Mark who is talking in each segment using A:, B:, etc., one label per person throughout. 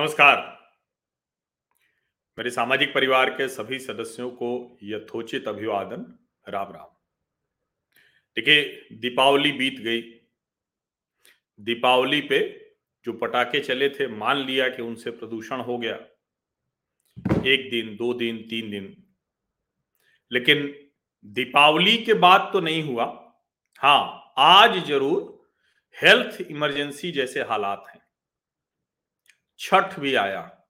A: नमस्कार। मेरे सामाजिक परिवार के सभी सदस्यों को यथोचित अभिवादन। राम राम। देखिए, दीपावली बीत गई। दीपावली पे जो पटाखे चले थे, मान लिया कि उनसे प्रदूषण हो गया। एक दिन, दो दिन, तीन दिन। लेकिन दीपावली के बाद तो नहीं हुआ। हाँ आज ज़रूर हेल्थ इमरजेंसी जैसे हालात हैं। छठ भी आया।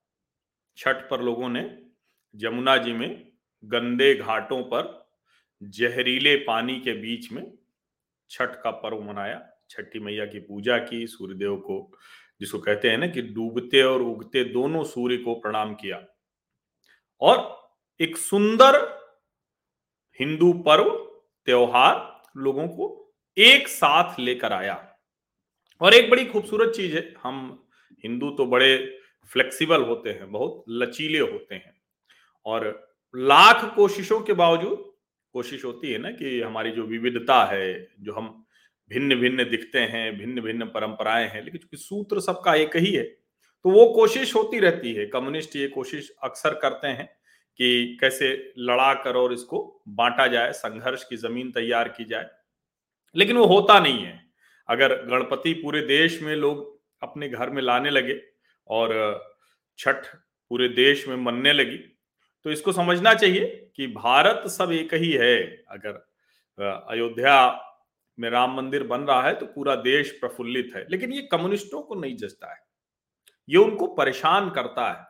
A: छठ पर लोगों ने जमुना जी में गंदे घाटों पर जहरीले पानी के बीच में छठ का पर्व मनाया। छठी मैया की पूजा की, सूर्यदेव को, जिसको कहते हैं ना कि डूबते और उगते दोनों सूर्य को प्रणाम किया। और एक सुंदर हिंदू पर्व, त्योहार लोगों को एक साथ लेकर आया। और एक बड़ी खूबसूरत चीज़ है, हम हिंदू तो बड़े फ्लेक्सिबल होते हैं, बहुत लचीले होते हैं। और लाख कोशिशों के बावजूद, कोशिश होती है ना कि हमारी जो विविधता है, जो हम भिन्न भिन्न दिखते हैं भिन्न भिन्न परंपराएँ हैं, लेकिन चूँकि सूत्र सबका एक ही है तो वो कोशिश होती रहती है। कम्युनिस्ट ये कोशिश अक्सर करते हैं कि कैसे लड़ा कर और इसको बांटा जाए, संघर्ष की ज़मीन तैयार की जाए, लेकिन वो होता नहीं है। अगर गणपति पूरे देश में लोग अपने घर में लाने लगे और छठ पूरे देश में मनने लगी। तो इसको समझना चाहिए कि भारत सब एक ही है। अगर अयोध्या में राम मंदिर बन रहा है तो पूरा देश प्रफुल्लित है। लेकिन ये कम्युनिस्टों को नहीं जचता है। ये उनको परेशान करता है।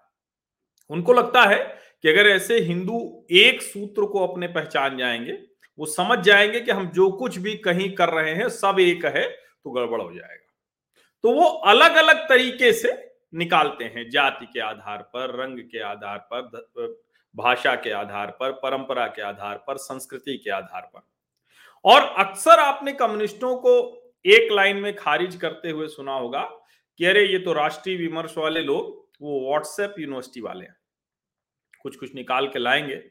A: उनको लगता है कि अगर ऐसे हिंदू एक सूत्र को अपने पहचान जाएँगे, वो समझ जाएँगे कि हम जो कुछ भी कहीं कर रहे हैं सब एक है तो गड़बड़ हो जाएगा। तो वो अलग अलग तरीके से निकालते हैं, जाति के आधार पर, रंग के आधार पर भाषा के आधार पर, परंपरा के आधार पर, संस्कृति के आधार पर। और अक्सर आपने कम्युनिस्टों को एक लाइन में खारिज करते हुए सुना होगा कि अरे, ये तो राष्ट्रीय विमर्श वाले लोग, वो व्हाट्सएप यूनिवर्सिटी वाले हैं। कुछ कुछ निकाल के लाएँगे।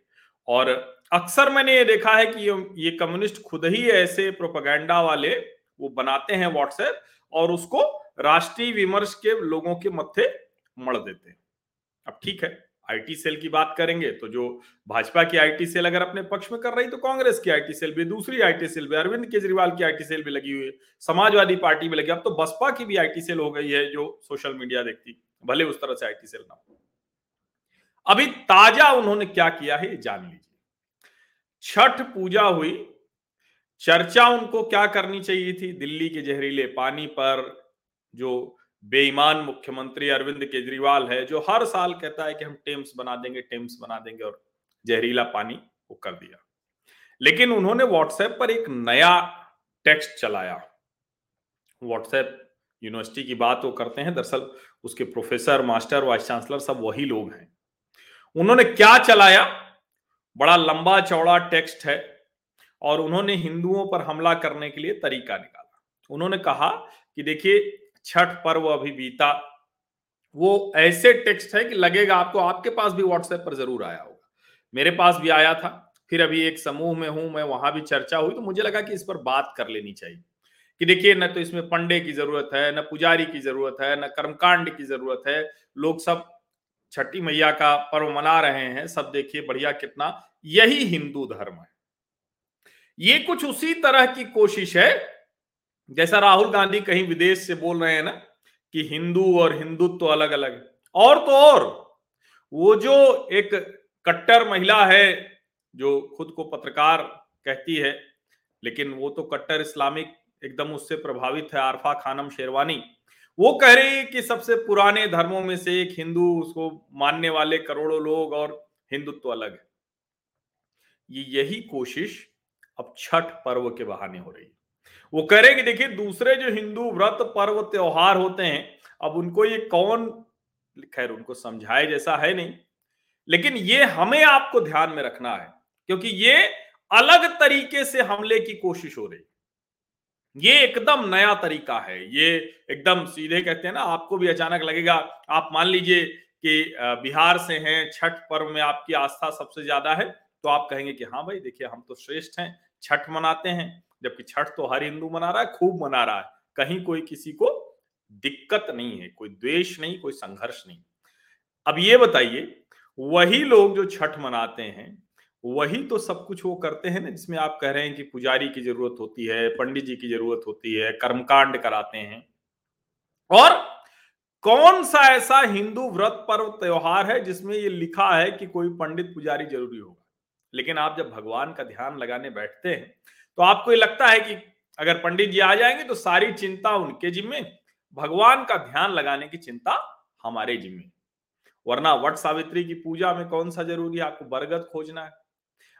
A: और अक्सर मैंने ये देखा है कि ये कम्युनिस्ट खुद ही ऐसे प्रोपागेंडा वाले वो बनाते हैं व्हाट्सएप और उसको राष्ट्रीय विमर्श के लोगों के मत्थे मड़ देते हैं। अब ठीक है आईटी सेल की बात करेंगे तो जो भाजपा की आईटी सेल अगर अपने पक्ष में कर रही तो कांग्रेस की आईटी सेल भी, दूसरी आईटी सेल भी, अरविंद केजरीवाल की आईटी सेल भी लगी हुई है, समाजवादी पार्टी भी लगी अब तो बसपा की भी आईटी सेल हो गई है जो सोशल मीडिया देखती, भले उस तरह से आईटी सेल ना हो। अभी ताज़ा उन्होंने क्या किया है जान लीजिए। छठ पूजा हुई चर्चा उनको क्या करनी चाहिए थी? दिल्ली के जहरीले पानी पर जो बेईमान मुख्यमंत्री अरविंद केजरीवाल है, जो हर साल कहता है कि हम टेम्स बना देंगे, टेम्स बना देंगे और जहरीला पानी वो कर दिया। लेकिन उन्होंने व्हाट्सएप पर एक नया टेक्स्ट चलाया। व्हाट्सएप यूनिवर्सिटी की बात वो करते हैं, दरअसल उसके प्रोफेसर, मास्टर, वाइस चांसलर सब वही लोग हैं। उन्होंने क्या चलाया? बड़ा लंबा चौड़ा टेक्स्ट है। और उन्होंने हिंदुओं पर हमला करने के लिए तरीका निकाला। उन्होंने कहा कि देखिए, छठ पर्व अभी बीता। वो ऐसे टेक्स्ट है कि लगेगा आपको, आपके पास भी व्हाट्सएप पर ज़रूर आया होगा। मेरे पास भी आया था, फिर अभी एक समूह में हूँ, मैं वहाँ भी चर्चा हुई तो मुझे लगा कि इस पर बात कर लेनी चाहिए। कि देखिए, न तो इसमें पंडे की ज़रूरत है, न पुजारी की ज़रूरत है, न कर्मकांड की ज़रूरत है। लोग सब छठी मैया का पर्व मना रहे हैं, सब देखिए बढ़िया कितना, यही हिंदू धर्म है। ये कुछ उसी तरह की कोशिश है, जैसा राहुल गांधी कहीं विदेश से बोल रहे हैं ना, कि हिंदू और हिंदुत्व तो अलग अलग है। और तो और, वो जो एक कट्टर महिला है, जो खुद को पत्रकार कहती है, लेकिन वो तो कट्टर इस्लामिक एकदम उससे प्रभावित है, आरफा खानम शेरवानी। वो कह रही है कि सबसे पुराने धर्मों में से एक हिंदू, उसको मानने वाले करोड़ों लोग और हिंदुत्व तो अलग है। ये यही कोशिश अब छठ पर्व के बहाने हो रही है। वो कह रहे कि देखिए, दूसरे जो हिंदू व्रत पर्व त्योहार होते हैं, अब उनको ये कौन, खैर उनको समझाए जैसा है नहीं, लेकिन ये हमें आपको ध्यान में रखना है, क्योंकि ये अलग तरीके से हमले की कोशिश हो रही ये एकदम नया तरीका है, ये एकदम सीधे कहते हैं ना, आपको भी अचानक लगेगा, आप मान लीजिए कि बिहार से हैं, छठ पर्व में आपकी आस्था सबसे ज़्यादा है तो आप कहेंगे कि हाँ भाई, देखिए, हम तो श्रेष्ठ हैं, छठ मनाते हैं, जबकि छठ तो हर हिंदू मना रहा है, खूब मना रहा है। कहीं कोई किसी को दिक्कत नहीं है, कोई द्वेष नहीं, कोई संघर्ष नहीं। अब ये बताइए, वही लोग जो छठ मनाते हैं, वही तो सब कुछ वो करते हैं ना, जिसमें आप कह रहे हैं कि पुजारी की ज़रूरत होती है, पंडित जी की ज़रूरत होती है, कर्मकांड कराते हैं। और कौन सा ऐसा हिंदू व्रत पर्व, त्योहार है जिसमें ये लिखा है कि कोई पंडित पुजारी ज़रूरी होगा? लेकिन आप जब भगवान का ध्यान लगाने बैठते हैं तो आपको ये लगता है कि अगर पंडित जी आ जाएँगे तो सारी चिंता उनके जिम्मे भगवान का ध्यान लगाने की चिंता हमारे जिम्मे वरना वट सावित्री की पूजा में कौन सा ज़रूरी है? आपको बरगद खोजना है।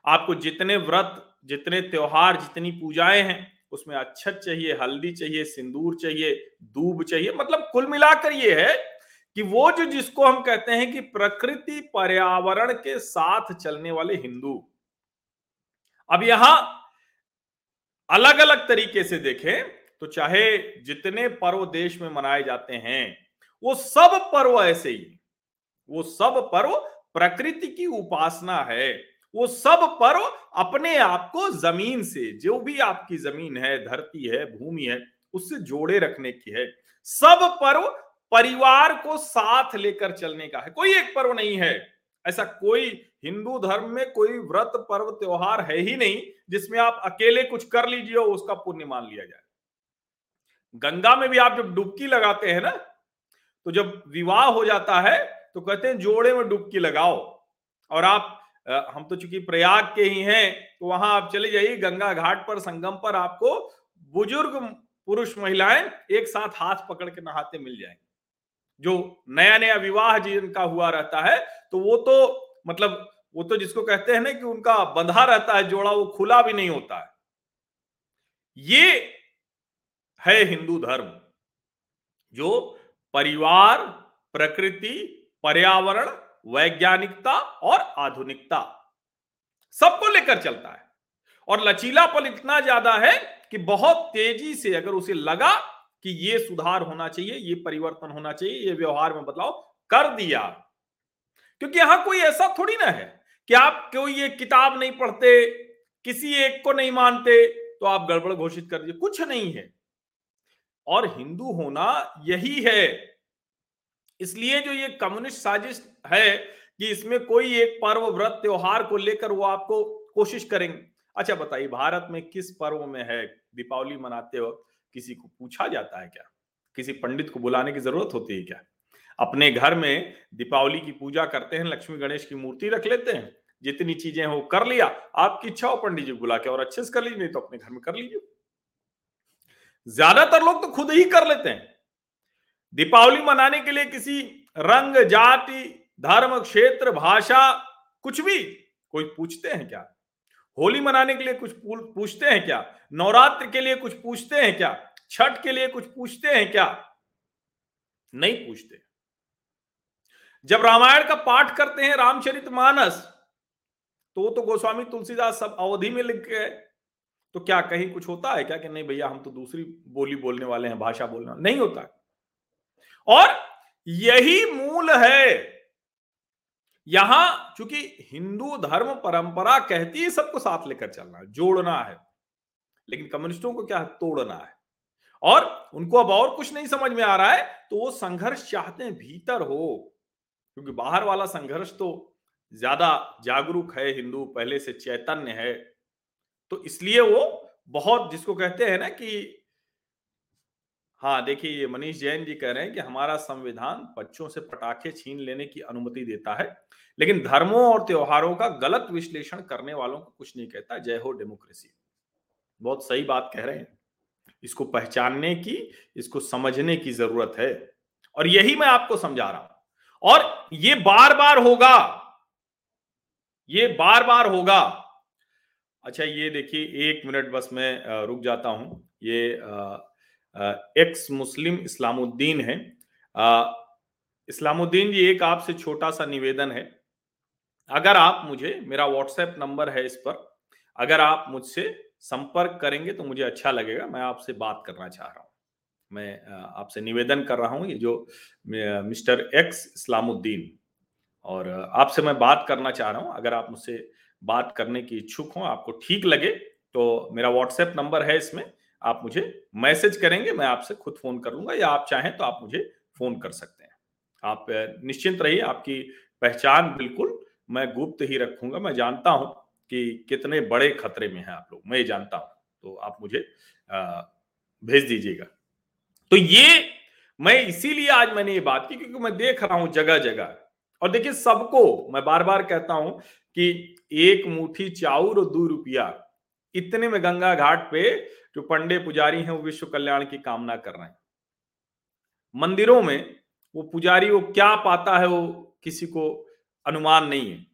A: आपको जितने व्रत, जितने त्योहार, जितनी पूजाएँ हैं, उसमें अच्छत चाहिए, हल्दी चाहिए, सिंदूर चाहिए, दूब चाहिए मतलब कुल मिलाकर ये है कि वो जो जिसको हम कहते हैं कि प्रकृति पर्यावरण के साथ चलने वाले हिंदू। अब यहाँ अलग अलग तरीके से देखें तो चाहे जितने पर्व देश में मनाए जाते हैं, वो सब पर्व ऐसे ही, वो सब पर्व प्रकृति की उपासना है, वो सब पर्व अपने आप को ज़मीन से, जो भी आपकी ज़मीन है, धरती है, भूमि है, उससे जोड़े रखने की है। सब पर्व परिवार को साथ लेकर चलने का है। कोई एक पर्व नहीं है। ऐसा कोई हिंदू धर्म में कोई व्रत, पर्व, त्योहार है ही नहीं जिसमें आप अकेले कुछ कर लीजिए और उसका पुण्य मान लिया जाए। गंगा में भी आप जब डुबकी लगाते हैं ना तो जब विवाह हो जाता है तो कहते हैं, जोड़े में डुबकी लगाओ। और आप हम तो चूँकि प्रयाग के ही हैं तो वहाँ आप चले जाइए, गंगा घाट पर, संगम पर आपको बुज़ुर्ग पुरुष महिलाएँ एक साथ हाथ पकड़ के नहाते मिल जाएँगे। जो नया नया विवाह जिनका हुआ रहता है तो वो तो मतलब वो तो जिसको कहते हैं ना कि उनका बंधा रहता है, जोड़ा वो खुला भी नहीं होता है। ये है हिंदू धर्म, जो परिवार, प्रकृति, पर्यावरण, वैज्ञानिकता और आधुनिकता सबको लेकर चलता है। और लचीलापन इतना ज़्यादा है कि बहुत तेज़ी से अगर उसे लगा कि ये सुधार होना चाहिए, ये परिवर्तन होना चाहिए, ये व्यवहार में बदलाव कर दिया। क्योंकि यहाँ कोई ऐसा थोड़ी ना है कि आप कोई ये किताब नहीं पढ़ते, किसी एक को नहीं मानते तो आप गड़बड़ घोषित कर दिए कुछ नहीं है। और हिंदू होना यही है। इसलिए जो ये कम्युनिस्ट साजिश है कि इसमें कोई एक पर्व व्रत त्योहार को लेकर वो आपको कोशिश करेंगे। अच्छा बताइए, भारत में किस पर्व में है? दीपावली मनाते वक्त किसी को पूछा जाता है क्या? किसी पंडित को बुलाने की ज़रूरत होती है क्या? अपने घर में दीपावली की पूजा करते हैं, लक्ष्मी गणेश की मूर्ति रख लेते हैं, जितनी चीज़ें हो कर लिया, आपकी इच्छा हो पंडित जी बुला के और अच्छे से कर लीजिए, नहीं तो अपने घर में कर लीजिए। ज़्यादातर लोग तो खुद ही कर लेते हैं। दीपावली मनाने के लिए किसी रंग, जाति, धर्म, क्षेत्र, भाषा, कुछ भी कोई पूछते हैं क्या? होली मनाने के लिए कुछ पूछते हैं क्या? नवरात्र के लिए कुछ पूछते हैं क्या? छठ के लिए कुछ पूछते हैं क्या? नहीं पूछते। जब रामायण का पाठ करते हैं रामचरित मानस तो तो गोस्वामी तुलसीदास सब अवधि में लिख गए। तो क्या कहीं कुछ होता है क्या कि नहीं भैया, हम तो दूसरी बोली बोलने वाले हैं, भाषा बोलना नहीं होता। और यही मूल है यहाँ चूँकि हिंदू धर्म परंपरा कहती है सबको साथ लेकर चलना है जोड़ना है। लेकिन कम्युनिस्टों को क्या है? तोड़ना है। और उनको अब और कुछ नहीं समझ में आ रहा है तो वो संघर्ष चाहते हैं भीतर हो, क्योंकि बाहर वाला संघर्ष तो ज़्यादा जागरूक है, हिंदू पहले से चैतन्य है। तो इसलिए वो बहुत जिसको कहते हैं ना कि हाँ देखिए, ये मनीष जैन जी कह रहे हैं कि हमारा संविधान बच्चों से पटाखे छीन लेने की अनुमति देता है, लेकिन धर्मों और त्योहारों का गलत विश्लेषण करने वालों को कुछ नहीं कहता, जय हो डेमोक्रेसी। बहुत सही बात कह रहे हैं। इसको पहचानने की, इसको समझने की ज़रूरत है। और यही मैं आपको समझा रहा हूँ। और ये बार बार होगा। ये बार बार होगा। अच्छा ये देखिए, एक मिनट बस मैं रुक जाता हूँ। ये एक्स मुस्लिम इस्लामुद्दीन है। इस्लामुद्दीन जी, एक आपसे छोटा सा निवेदन है। अगर आप मुझे, मेरा व्हाट्सएप नंबर है इस पर, अगर आप मुझसे संपर्क करेंगे तो मुझे अच्छा लगेगा, मैं आपसे बात करना चाह रहा हूँ। मैं आपसे निवेदन कर रहा हूँ, ये जो मिस्टर एक्स इस्लामुद्दीन और आपसे मैं बात करना चाह रहा हूँ। अगर आप मुझसे बात करने की इच्छुक हो, आपको ठीक लगे तो मेरा व्हाट्सएप नंबर है इसमें। आप मुझे मैसेज करेंगे, मैं आपसे खुद फ़ोन कर लूँगा या आप चाहें तो आप मुझे फ़ोन कर सकते हैं। आप निश्चिंत रहिए, आपकी पहचान बिल्कुल मैं गुप्त ही रखूँगा। मैं जानता हूँ कि कितने बड़े खतरे में हैं आप लोग, मैं ये जानता हूँ तो आप मुझे भेज दीजिएगा। तो ये, मैं इसीलिए आज मैंने ये बात की क्योंकि मैं देख रहा हूँ जगह जगह और देखिए सबको, मैं बार बार कहता हूँ कि एक मुट्ठी चाउर और दो रुपया, इतने में गंगा घाट पे जो पंडे पुजारी हैं, वो विश्व कल्याण की कामना कर रहे हैं। मंदिरों में वो पुजारी, वो क्या पाता है, वो किसी को अनुमान नहीं है।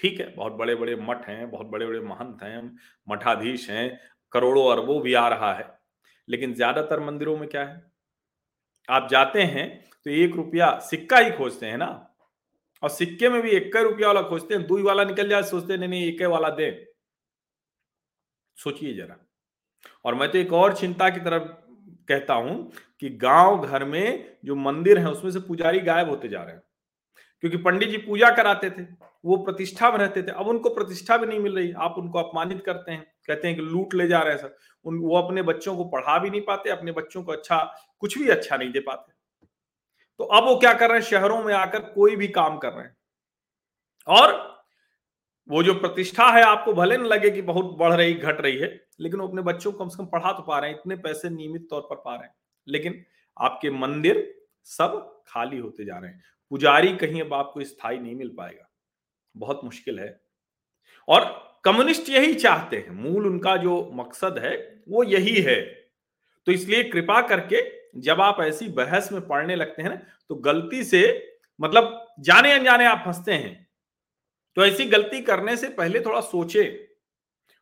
A: ठीक है, बहुत बड़े बड़े मठ हैं, बहुत बड़े बड़े महंत हैं, मठाधीश हैं, करोड़ों अरबों भी आ रहा है। लेकिन ज़्यादातर मंदिरों में क्या है? आप जाते हैं तो एक रुपया सिक्का ही खोजते हैं ना? और सिक्के में भी एक रुपया वाला खोजते हैं, दो वाला निकल जाए, सोचते नहीं नहीं, एक वाला दे। सोचिए जरा। और मैं तो एक और चिंता की तरफ़ कहता हूँ कि गाँव घर में जो मंदिर है, उसमें से पुजारी गायब होते जा रहे हैं। क्योंकि पंडित जी पूजा कराते थे, वो प्रतिष्ठा में रहते थे। अब उनको प्रतिष्ठा भी नहीं मिल रही, आप उनको अपमानित करते हैं, कहते हैं कि लूट ले जा रहे हैं सर। उन, वो अपने बच्चों को पढ़ा भी नहीं पाते, अपने बच्चों को अच्छा कुछ भी अच्छा नहीं दे पाते। तो अब वो क्या कर रहे हैं? शहरों में आकर कोई भी काम कर रहे हैं। और वो जो प्रतिष्ठा है, आपको भले न लगे कि बहुत बढ़ रही, घट रही है लेकिन वो अपने बच्चों को कम से कम पढ़ा तो पा रहे हैं, इतने पैसे नियमित तौर पर पा रहे हैं। लेकिन आपके मंदिर सब खाली होते जा रहे हैं। पुजारी कहीं अब आपको स्थायी नहीं मिल पाएगा। बहुत मुश्किल है। और कम्युनिस्ट यही चाहते हैं। मूल उनका जो मकसद है, वो यही है। तो इसलिए कृपा करके जब आप ऐसी बहस में पढ़ने लगते हैं ना तो गलती से मतलब जाने अनजाने आप फंसते हैं। तो ऐसी गलती करने से पहले थोड़ा सोचे।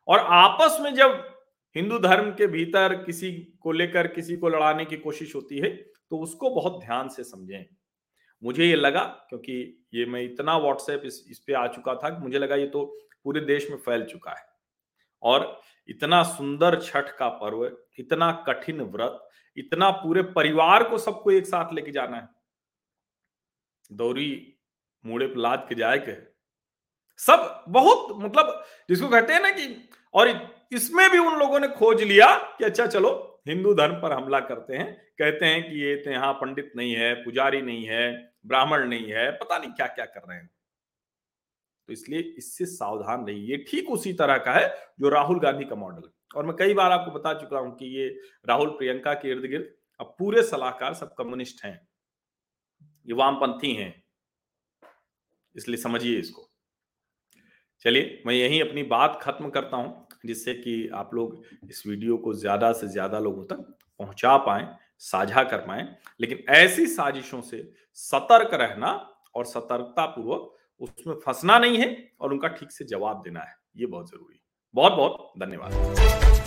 A: और आपस में जब हिंदू धर्म के भीतर किसी को लेकर किसी को लड़ाने की कोशिश होती है तो उसको बहुत ध्यान से समझें। मुझे ये लगा क्योंकि ये मैं इतना व्हाट्सएप इस, इस पे आ चुका था कि मुझे लगा ये तो पूरे देश में फैल चुका है। और इतना सुंदर छठ का पर्व इतना कठिन व्रत इतना पूरे परिवार को सबको एक साथ लेके जाना है। दौरी मुड़े पर लाद के जाए के सब बहुत मतलब जिसको कहते हैं ना कि और इसमें भी उन लोगों ने खोज लिया कि अच्छा चलो, हिंदू धर्म पर हमला करते हैं। कहते हैं कि ये तो यहाँ पंडित नहीं है, पुजारी नहीं है, ब्राह्मण नहीं है, पता नहीं क्या क्या कर रहे हैं। तो इसलिए इससे सावधान रहिए। ठीक उसी तरह का है जो राहुल गांधी का मॉडल है। और मैं कई बार आपको बता चुका हूँ कि ये राहुल, प्रियंका के इर्द गिर्द अब पूरे सलाहकार सब कम्युनिस्ट हैं। ये वामपंथी हैं। इसलिए समझिए इसको। चलिए, मैं यही अपनी बात खत्म करता हूँ। जिससे कि आप लोग इस वीडियो को ज़्यादा से ज़्यादा लोगों तक पहुँचा पाए, साझा कर पाए। लेकिन ऐसी साजिशों से सतर्क रहना और सतर्कता पूर्वक उसमें फंसना नहीं है और उनका ठीक से जवाब देना है, ये बहुत ज़रूरी बहुत बहुत धन्यवाद।